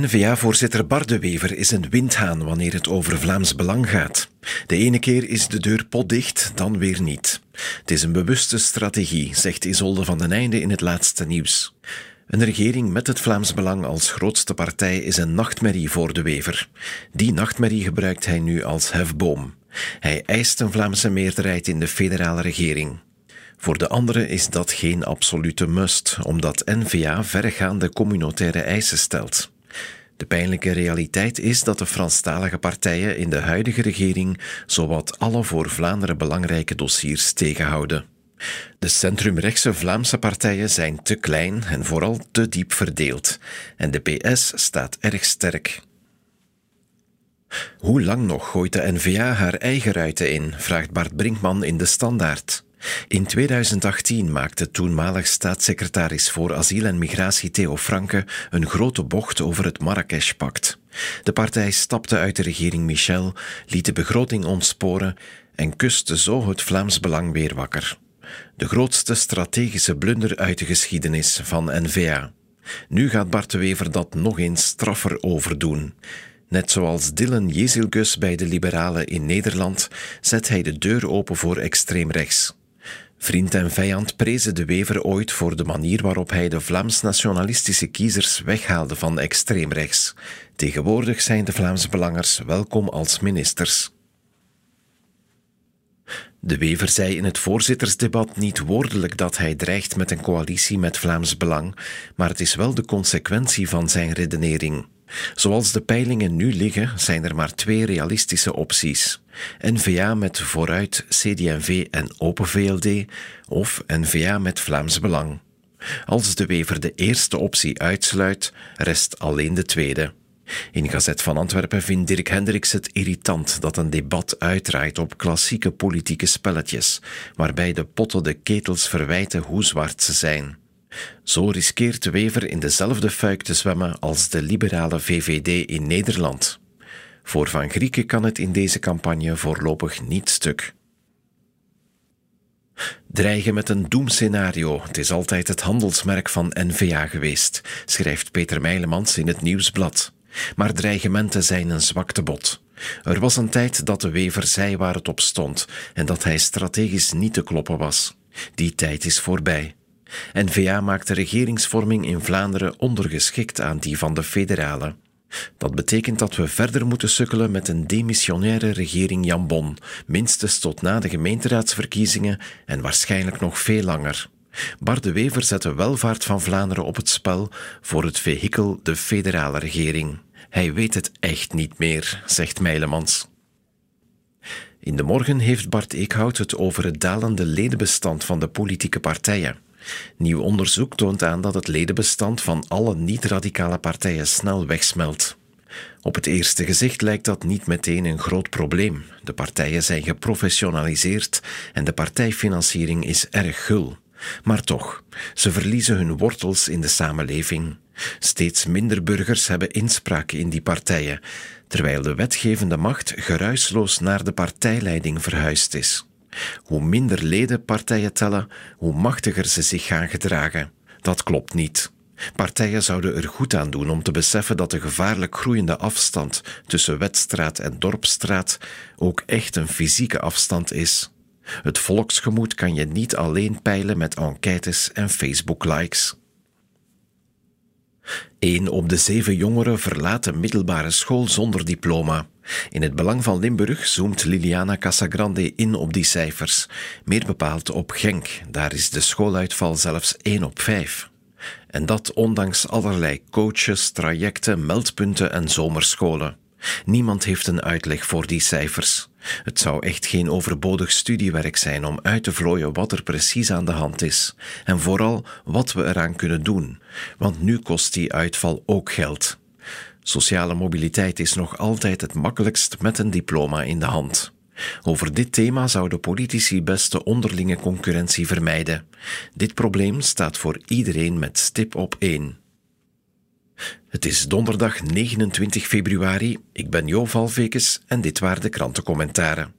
N-VA-voorzitter Bart de Wever is een windhaan wanneer het over Vlaams belang gaat. De ene keer is de deur potdicht, dan weer niet. Het is een bewuste strategie, zegt Isolde van den Einde in het laatste nieuws. Een regering met het Vlaams Belang als grootste partij is een nachtmerrie voor de Wever. Die nachtmerrie gebruikt hij nu als hefboom. Hij eist een Vlaamse meerderheid in de federale regering. Voor de anderen is dat geen absolute must, omdat N-VA verregaande communautaire eisen stelt. De pijnlijke realiteit is dat de Franstalige partijen in de huidige regering zowat alle voor Vlaanderen belangrijke dossiers tegenhouden. De centrumrechtse Vlaamse partijen zijn te klein en vooral te diep verdeeld. En de PS staat erg sterk. Hoe lang nog gooit de NVA haar eigen ruiten in? vraagt Bart Brinkman in de Standaard. In 2018 maakte toenmalig staatssecretaris voor asiel en migratie Theo Franke een grote bocht over het Marrakesh-pact. De partij stapte uit de regering Michel, liet de begroting ontsporen en kuste zo het Vlaams Belang weer wakker. De grootste strategische blunder uit de geschiedenis van N-VA. Nu gaat Bart de Wever dat nog eens straffer overdoen. Net zoals Dylan Jezilgus bij de Liberalen in Nederland zet hij de deur open voor extreemrechts. Vriend en vijand prezen de Wever ooit voor de manier waarop hij de Vlaams-nationalistische kiezers weghaalde van extreemrechts. Tegenwoordig zijn de Vlaamse belangers welkom als ministers. De Wever zei in het voorzittersdebat niet woordelijk dat hij dreigt met een coalitie met Vlaams Belang, maar het is wel de consequentie van zijn redenering. Zoals de peilingen nu liggen, zijn er maar twee realistische opties. N-VA met Vooruit, CD&V en Open VLD of N-VA met Vlaams Belang. Als de Wever de eerste optie uitsluit, rest alleen de tweede. In Gazet van Antwerpen vindt Dirk Hendricks het irritant dat een debat uitdraait op klassieke politieke spelletjes, waarbij de potten de ketels verwijten hoe zwart ze zijn. Zo riskeert de Wever in dezelfde fuik te zwemmen als de liberale VVD in Nederland. Voor Van Grieken kan het in deze campagne voorlopig niet stuk. Dreigen met een doemscenario. Het is altijd het handelsmerk van NVA geweest, schrijft Peter Meilemans in het Nieuwsblad. Maar dreigementen zijn een zwaktebod. Er was een tijd dat de wever zei waar het op stond en dat hij strategisch niet te kloppen was. Die tijd is voorbij. N-VA maakt de regeringsvorming in Vlaanderen ondergeschikt aan die van de federale. Dat betekent dat we verder moeten sukkelen met een demissionaire regering Jan Bon, minstens tot na de gemeenteraadsverkiezingen en waarschijnlijk nog veel langer. Bart de Wever zet de welvaart van Vlaanderen op het spel voor het vehikel de federale regering. Hij weet het echt niet meer, zegt Meilemans. In de morgen heeft Bart Eekhout het over het dalende ledenbestand van de politieke partijen. Nieuw onderzoek toont aan dat het ledenbestand van alle niet-radicale partijen snel wegsmelt. Op het eerste gezicht lijkt dat niet meteen een groot probleem. De partijen zijn geprofessionaliseerd en de partijfinanciering is erg gul. Maar toch, ze verliezen hun wortels in de samenleving. Steeds minder burgers hebben inspraak in die partijen, terwijl de wetgevende macht geruisloos naar de partijleiding verhuisd is. Hoe minder leden partijen tellen, hoe machtiger ze zich gaan gedragen. Dat klopt niet. Partijen zouden er goed aan doen om te beseffen dat de gevaarlijk groeiende afstand tussen wetstraat en dorpstraat ook echt een fysieke afstand is. Het volksgemoed kan je niet alleen peilen met enquêtes en Facebook-likes. Een op de zeven jongeren verlaat de middelbare school zonder diploma. In het belang van Limburg zoomt Liliana Casagrande in op die cijfers. Meer bepaald op Genk. Daar is de schooluitval zelfs 1 op 5. En dat ondanks allerlei coaches, trajecten, meldpunten en zomerscholen. Niemand heeft een uitleg voor die cijfers. Het zou echt geen overbodig studiewerk zijn om uit te vlooien wat er precies aan de hand is en vooral wat we eraan kunnen doen, want nu kost die uitval ook geld. Sociale mobiliteit is nog altijd het makkelijkst met een diploma in de hand. Over dit thema zouden politici best de onderlinge concurrentie vermijden. Dit probleem staat voor iedereen met stip op één. Het is donderdag 29 februari. Ik ben Jo Valvekes en dit waren de krantencommentaren.